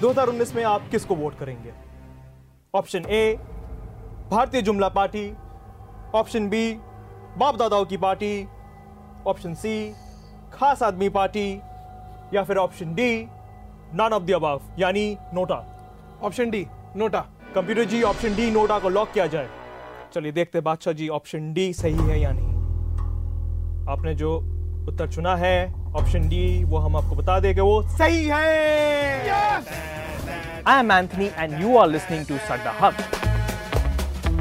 2019 में आप किसको वोट करेंगे? ऑप्शन ए भारतीय जुमला पार्टी। ऑप्शन बी बाप दादाओं की पार्टी। ऑप्शन सी खास आदमी पार्टी। या फिर option D none of the above यानी NOTA. Option D NOTA. Computer ji option D NOTA को लॉक किया जाए। चलिए देखते बादशाह जी ऑप्शन डी सही है या नहीं। आपने जो उत्तर चुना है ऑप्शन डी वो हम आपको बता देंगे वो सही है। I am Anthony and you are listening to Sadda hub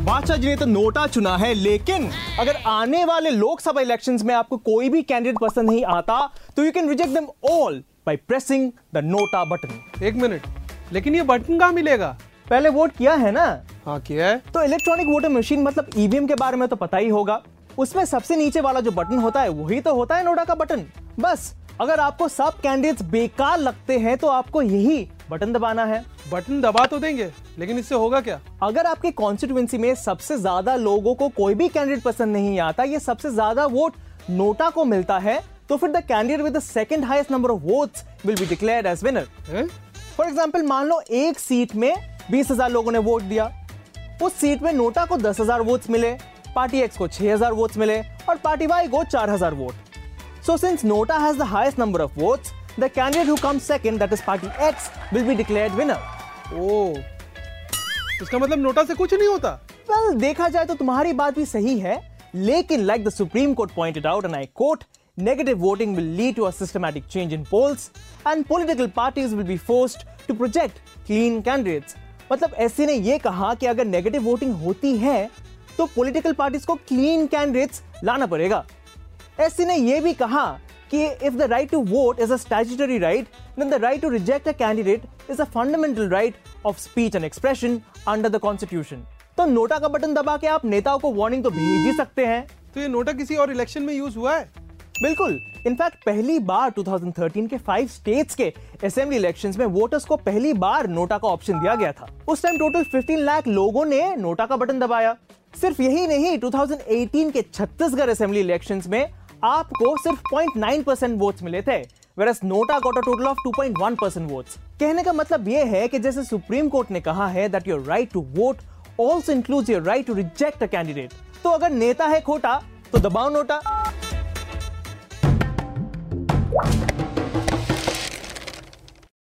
Badshah ji ने तो नोटा चुना है लेकिन अगर आने वाले लोकसभा इलेक्शंस में आपको कोई भी कैंडिडेट पसंद नहीं आता तो you can reject them all by pressing the NOTA button एक मिनट लेकिन ये बटन कहाँ मिलेगा? पहले वोट किया है ना? हाँ किया है। तो इलेक्ट्रॉनिक वोटिंग मशीन मतलब ईवीएम के बारे में तो पता ही होगा। उसमें सबसे नीचे वाला जो बटन होता है वही तो होता है नोटा का बटन बस अगर आपको सब कैंडिडेट्स बेकार लगते हैं तो आपको यही बटन दबाना है। बटन दबा तो देंगे लेकिन इससे होगा क्या? अगर आपके कॉन्स्टिट्यूएंसी में सबसे ज़्यादा लोगों को कोई भी कैंडिडेट पसंद नहीं आता ये सबसे ज़्यादा वोट नोटा को मिलता है तो फिर the candidate with the second highest number of votes will be declared as winner for example मान लो एक सीट में बीस हज़ार लोगों ने वोट दिया। उस सीट में नोटा को दस हज़ार वोट मिले पार्टी एक्स को छह हज़ार वोट मिले और पार्टी वाई को चार हज़ार vote so since Nota has the highest number of votes, the candidate who comes second, that is party X, will be declared winner. ओ इसका मतलब नोटा से कुछ नहीं होता Well, देखा जाए तो तुम्हारी बात भी सही है लेकिन like the Supreme Court pointed out, and I quote, negative voting will lead to a systematic change in polls and political parties will be forced to project clean candidates. मतलब एससी ने ये कहा कि अगर नेगेटिव वोटिंग होती है तो political parties को क्लीन कैंडिडेट्स लाना पड़ेगा एससी ने यह भी कहा कि if the right to vote is a statutory right then the right to reject a candidate is a fundamental right of speech and expression under the constitution तो NOTA का button दबा के आप नेताओं को वार्निंग तो भेज ही सकते हैं। तो ये नोटा किसी और इलेक्शन में यूज़ हुआ है? बिल्कुल। इनफैक्ट पहली बार 2013 के फाइव स्टेट्स के असेंबली इलेक्शंस में वोटर्स को पहली बार नोटा का ऑप्शन दिया गया था। उस टाइम टोटल 15 लाख लोगों ने नोटा का बटन दबाया। सिर्फ़ यही नहीं 2018 के छत्तीसगढ़ असेंबली इलेक्शंस में आपको सिर्फ़ 0.9 परसेंट वोट मिले थे NOTA got a total of 2.1 percent votes कहने का मतलब यह है कि जैसे सुप्रीम कोर्ट ने कहा है that your right to vote also includes your right to reject a candidate तो अगर नेता है खोटा तो दबाओ नोटा।